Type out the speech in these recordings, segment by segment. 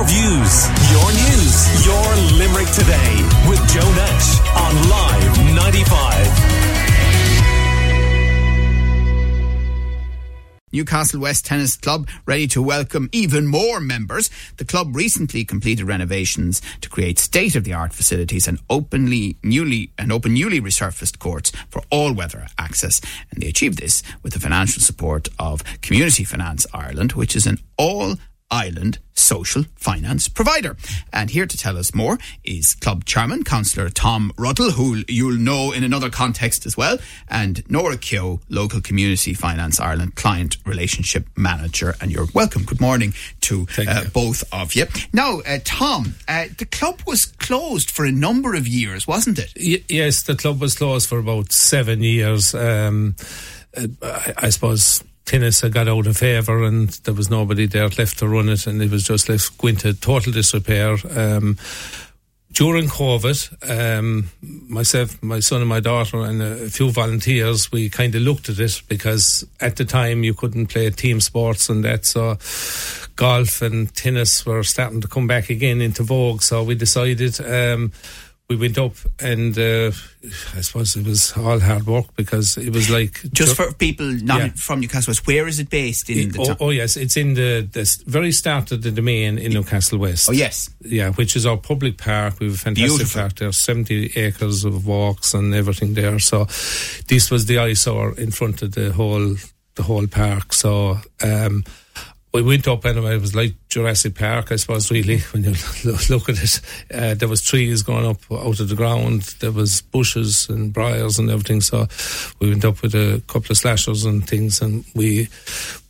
Your views, your news, your Limerick today with Joe Nash on Live 95. Newcastle West Tennis Club ready to welcome even more members. The club recently completed renovations to create state-of-the-art facilities and openly newly and open newly resurfaced courts for all weather access. And they achieved this with the financial support of Community Finance Ireland, which is an all Island social finance provider. And here to tell us more is club chairman, Councillor Tom Ruddle, who you'll know in another context as well, and Nora Keogh, local Community Finance Ireland client relationship manager. And you're welcome. Good morning to uh, both of you. Now, uh, Tom, uh, the club was closed for a number of years, wasn't it? Y- yes, the club was closed for about seven years. Um, uh, I, I suppose tennis had got out of favour and there was nobody there left to run it and it was just left going to total disrepair. Um, during COVID, um, myself, my son, and my daughter, and a few volunteers, we kind of looked at it because at the time you couldn't play team sports and that, so golf and tennis were starting to come back again into vogue. So we decided. Um, we went up and uh, I suppose it was all hard work because it was like just for people not yeah. from Newcastle West. Where is it based in it, the oh, oh, yes, it's in the, the very start of the domain in Newcastle West. Oh yes, yeah, which is our public park. We have a fantastic Beautiful. park there, seventy acres of walks and everything there. So this was the eyesore in front of the whole the whole park. So. Um, we went up anyway. It was like Jurassic Park, I suppose. Really, when you look at it, uh, there was trees going up out of the ground. There was bushes and briars and everything. So we went up with a couple of slashers and things, and we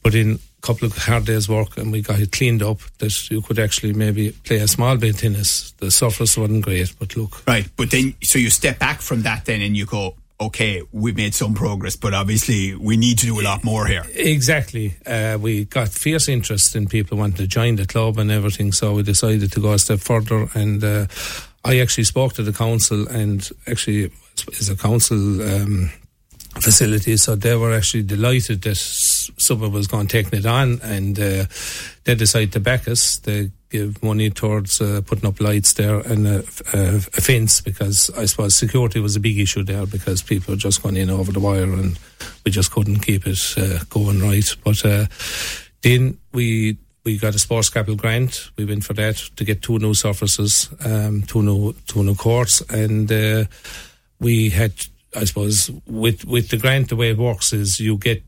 put in a couple of hard days' work, and we got it cleaned up that you could actually maybe play a small bit of tennis. The surface wasn't great, but look, right. But then, so you step back from that, then, and you go, okay, we've made some progress, but obviously we need to do a lot more here. Exactly. Uh, we got fierce interest in people wanting to join the club and everything, so we decided to go a step further. And uh, I actually spoke to the council, and actually, as a council um, facility, so they were actually delighted that someone was going to take it on, and uh, they decided to back us. They give money towards uh, putting up lights there and a, a, a, fence because I suppose security was a big issue there because people were just going in over the wire and we just couldn't keep it uh, going right. But uh, then we we got a sports capital grant. We went for that to get two new surfaces, um, two new two new courts, and uh, we had. I suppose with with the grant, the way it works is you get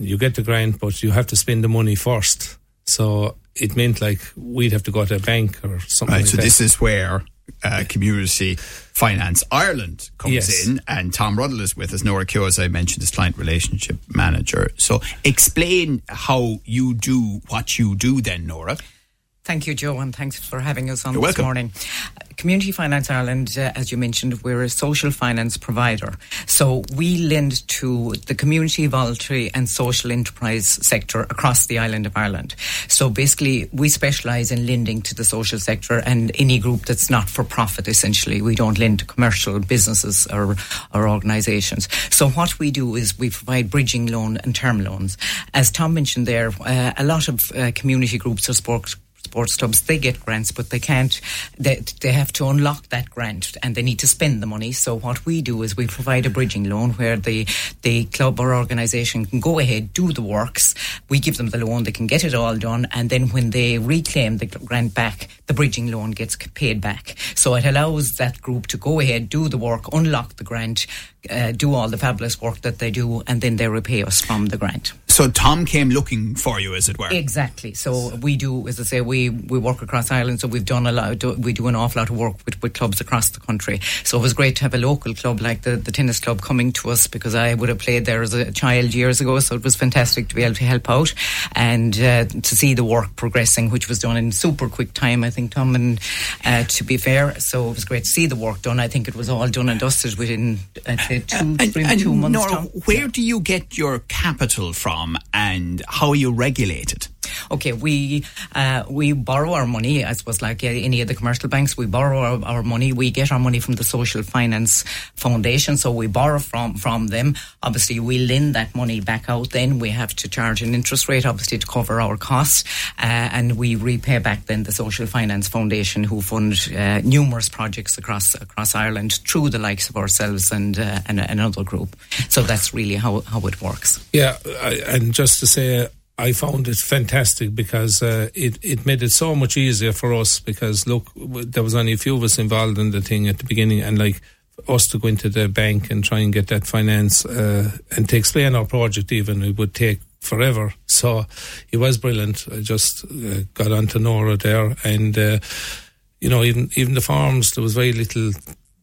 you get the grant, but you have to spend the money first. So it meant like we'd have to go to a bank or something. Right. Like so that. this is where uh, Community Finance Ireland comes Yes. in, and Tom Ruddle is with us. Nora Keogh, as I mentioned, is client relationship manager. So explain how you do what you do, then, Nora. Thank you, Joe, and thanks for having us on You're this welcome. morning. Community Finance Ireland, uh, as you mentioned, we're a social finance provider. So we lend to the community, voluntary, and social enterprise sector across the island of Ireland. So basically, we specialise in lending to the social sector and any group that's not for profit, essentially. We don't lend to commercial businesses or, or organisations. So what we do is we provide bridging loan and term loans. As Tom mentioned there, uh, a lot of uh, community groups or sports sports clubs they get grants but they can't they, they have to unlock that grant and they need to spend the money. So what we do is we provide a bridging loan where the the club or organisation can go ahead do the works. We give them the loan they can get it all done and then when they reclaim the grant back the bridging loan gets paid back. So it allows that group to go ahead do the work unlock the grant uh, do all the fabulous work that they do and then they repay us from the grant So Tom came looking for you, as it were. Exactly. So we do, as I say, we, we work across Ireland. So we've done a lot. We do an awful lot of work with, with clubs across the country. So it was great to have a local club like the, the tennis club coming to us because I would have played there as a child years ago. So it was fantastic to be able to help out and uh, to see the work progressing, which was done in super quick time. I think Tom and uh, to be fair, so it was great to see the work done. I think it was all done and dusted within I'd say two, And, three, and two months. Nora, where do you get your capital from, and how are you regulated? Okay, we uh, we borrow our money, I suppose, like uh, any of the commercial banks. We borrow our, our, money. We get our money from the Social Finance Foundation, so we borrow from from them. Obviously, we lend that money back out. Then we have to charge an interest rate, obviously, to cover our costs, uh, and we repay back then the Social Finance Foundation, who fund uh, numerous projects across across Ireland through the likes of ourselves and uh, and another group. So that's really how how it works. Yeah, and just to say I found it fantastic because uh, it it made it so much easier for us because look, there was only a few of us involved in the thing at the beginning, and like us to go into the bank and try and get that finance uh, and to explain our project even it would take forever. So it was brilliant. I just uh, got on to Nora there, and uh, you know even even the farms there was very little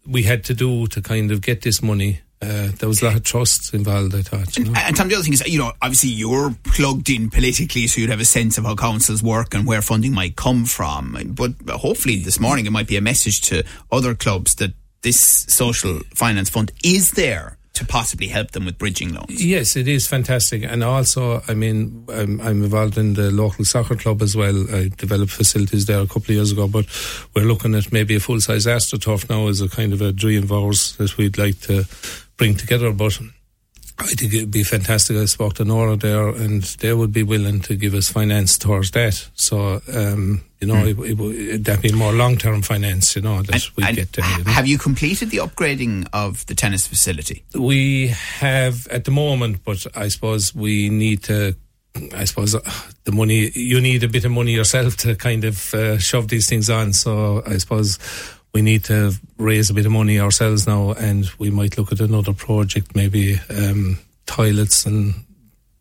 we had to do to kind of get this money uh, there was a lot of trust involved, I thought. You know? and, and Tom, the other thing is, you know, obviously you're plugged in politically, so you'd have a sense of how councils work and where funding might come from. But hopefully this morning it might be a message to other clubs that this social finance fund is there to possibly help them with bridging loans. Yes, it is fantastic. And also, I mean, I'm, I'm, involved in the local soccer club as well. I developed facilities there a couple of years ago, but we're looking at maybe a full size AstroTurf now as a kind of a dream of ours that we'd like to bring together. But I think it'd be fantastic. I spoke to Nora there, and they would be willing to give us finance towards that. So, um, you know, mm. it, it, that'd be more long term finance, you know, that we get. Uh, you know. Have you completed the upgrading of the tennis facility? We have at the moment, but I suppose we need to I suppose uh, the money you need a bit of money yourself to kind of uh, shove these things on. So I suppose we need to raise a bit of money ourselves now, and we might look at another project, maybe um, toilets and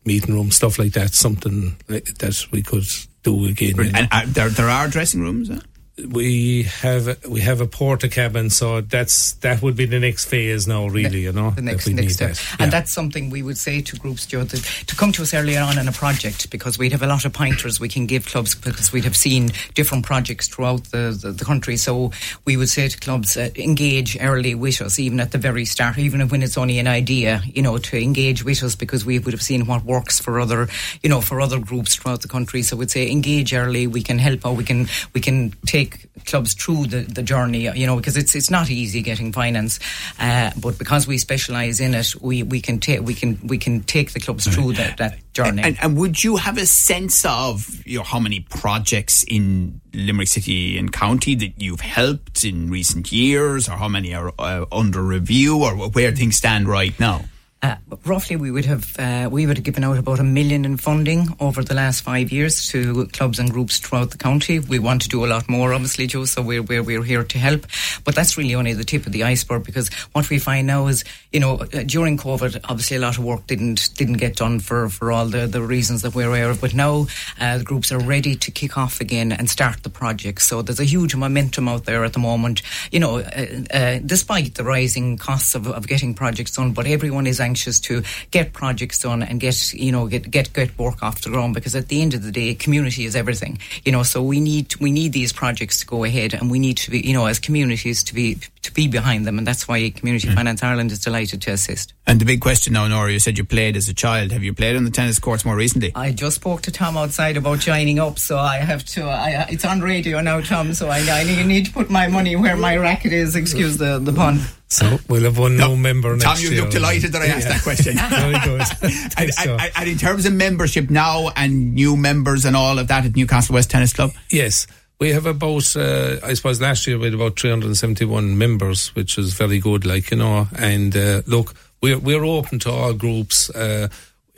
meeting room stuff like that. Something like that we could do again. And uh, there, there are dressing rooms. Huh? We have we have a Portakabin, so that's that would be the next phase now, really. you know, the next, next step, that. and that's something we would say to groups, Joe, to, to come to us earlier on in a project because we'd have a lot of pointers we can give clubs because we'd have seen different projects throughout the, the, the country. So we would say to clubs, uh, engage early with us, even at the very start, even when it's only an idea, you know, to engage with us because we would have seen what works for other, you know, for other groups throughout the country. So we'd say engage early. We can help out. We can we can take take clubs through the, the journey, you know, because it's it's not easy getting finance, uh, but because we specialise in it, we, we can take we can we can take the clubs through that, that journey. And, and, would you have a sense of you know how many projects in Limerick City and County that you've helped in recent years, or how many are uh, under review, or where things stand right now? Uh, roughly, we would have uh, we would have given out about a million in funding over the last five years to clubs and groups throughout the county. We want to do a lot more, obviously, Joe. So we're we're, we're here to help, but that's really only the tip of the iceberg because what we find now is, you know, uh, during COVID, obviously a lot of work didn't didn't get done for, for all the, the reasons that we're aware of. But now uh, the groups are ready to kick off again and start the project. So there's a huge momentum out there at the moment. You know, uh, uh, despite the rising costs of, of getting projects done, but everyone is anxious to get projects done and get you know get get get work off the ground because at the end of the day, community is everything. You know, so we need we need these projects to go ahead, and we need to be you know as communities to be to be behind them, and that's why Community mm. Finance Ireland is delighted to assist. And the big question now, Nora, you said you played as a child. Have you played on the tennis courts more recently? I just spoke to Tom outside about joining up, so I have to. I, it's on radio now, Tom. So I, I need to put my money where my racket is. Excuse the the pun. So we'll have one no, new member Tom, next you look delighted that I asked yeah. that question. Very good. and, so. and, and, in terms of membership now and new members and all of that at Newcastle West Tennis Club? Yes. We have about, uh, I suppose last year we had about 371 members, which is very good, like, you know. And uh, look, we're, we're open to all groups. Uh,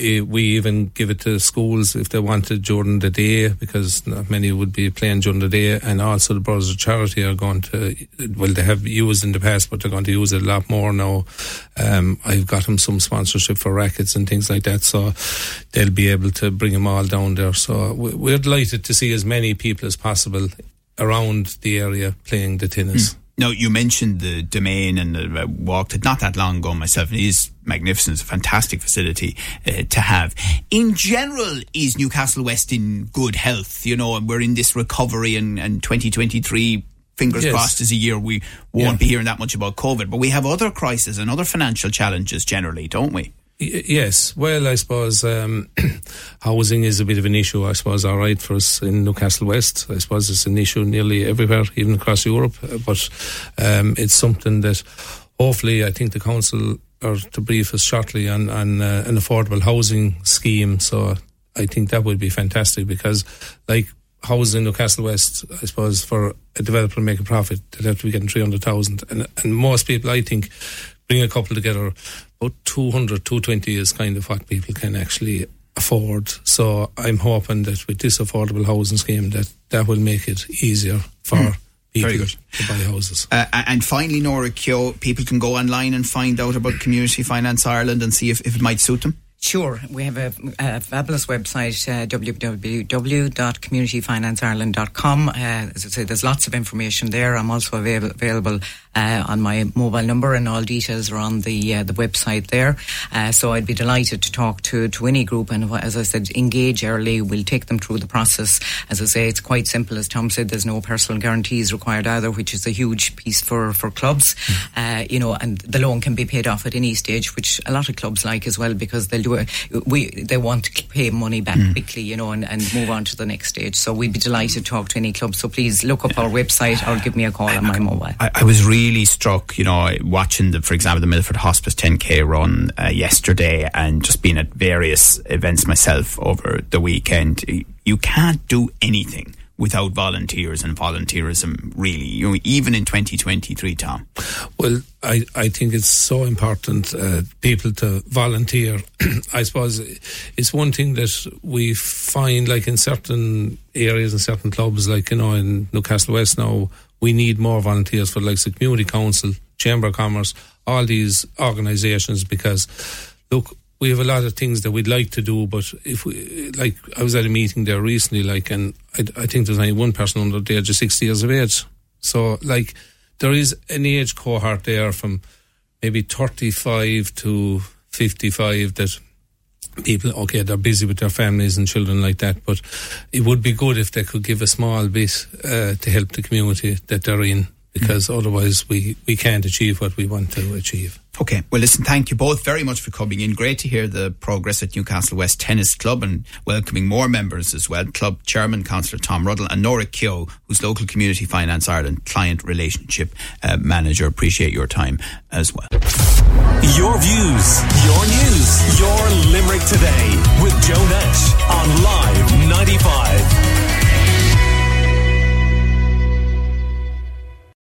Eh, we even give it to schools if they wanted during the day because not many would be playing during the day and also the Brothers of Charity are going to well they have used in the past but they're going to use it a lot more now. Um, I've got them some sponsorship for rackets and things like that so they'll be able to bring them all down there. So we're delighted to see as many people as possible around the area playing the tennis. Mm. Now, you mentioned the domain and the, uh, walked it not that long ago myself. It is magnificent. It's a fantastic facility uh, to have. In general, is Newcastle West in good health? You know, and we're in this recovery and, and 2023 fingers yes. crossed is a year we won't yeah. be hearing that much about COVID. But we have other crises and other financial challenges generally, don't we? Yes. Well, I suppose um, housing is a bit of an issue. I suppose all right for us in Newcastle West. I suppose it's an issue nearly everywhere, even across Europe. But um, it's something that hopefully I think the council are to brief us shortly on, on uh, an affordable housing scheme. So I think that would be fantastic because, like houses in Newcastle West, I suppose for a developer to make a profit, they'd have to be getting three hundred thousand, and and most people, I think, bring a couple together, about 200, 220 is kind of what people can actually afford. So I'm hoping that with this affordable housing scheme, that that will make it easier for. Mm. People to buy houses. Uh, and finally, Nora Keogh, people can go online and find out about Community Finance Ireland and see if, if it might suit them. Sure. We have a, a fabulous website, uh, www.communityfinanceIreland.com. Uh, as I say, there's lots of information there. I'm also available, available uh, on my mobile number, and all details are on the uh, the website there. Uh, so I'd be delighted to talk to, to any group, and as I said, engage early. We'll take them through the process. As I say, it's quite simple. As Tom said, there's no personal guarantees required either, which is a huge piece for, for clubs. Mm. you know, and the loan can be paid off at any stage, which a lot of clubs like as well, because they'll do we they want to pay money back mm. quickly, you know, and, and move on to the next stage. So we'd be delighted to talk to any club. So please look up our website or give me a call on my mobile. I, I was really struck, you know, watching the, for example, the Milford Hospice 10k run uh, yesterday, and just being at various events myself over the weekend. You can't do anything without volunteers and volunteerism, really, you know, even in 2023, Tom? Well, I, I think it's so important, uh, people to volunteer. I suppose it's one thing that we find, like in certain areas and certain clubs, like, you know, in Newcastle West now, we need more volunteers for like the community council, chamber of commerce, all these organisations because look, we have a lot of things that we'd like to do, but if we, like, I was at a meeting there recently, like, and I, I think there's only one person under the age of 60 years of age. So, like, there is an age cohort there from maybe 35 to 55 that people, okay, they're busy with their families and children like that, but it would be good if they could give a small bit uh, to help the community that they're in because mm. otherwise we, we can't achieve what we want to achieve. Okay. Well, listen, thank you both very much for coming in. Great to hear the progress at Newcastle West Tennis Club and welcoming more members as well. Club Chairman, Councillor Tom Ruddle, and Nora Keogh, who's Local Community Finance Ireland Client Relationship uh, Manager. Appreciate your time as well. Your views, your news, your Limerick today with Joe Nash on Live 95.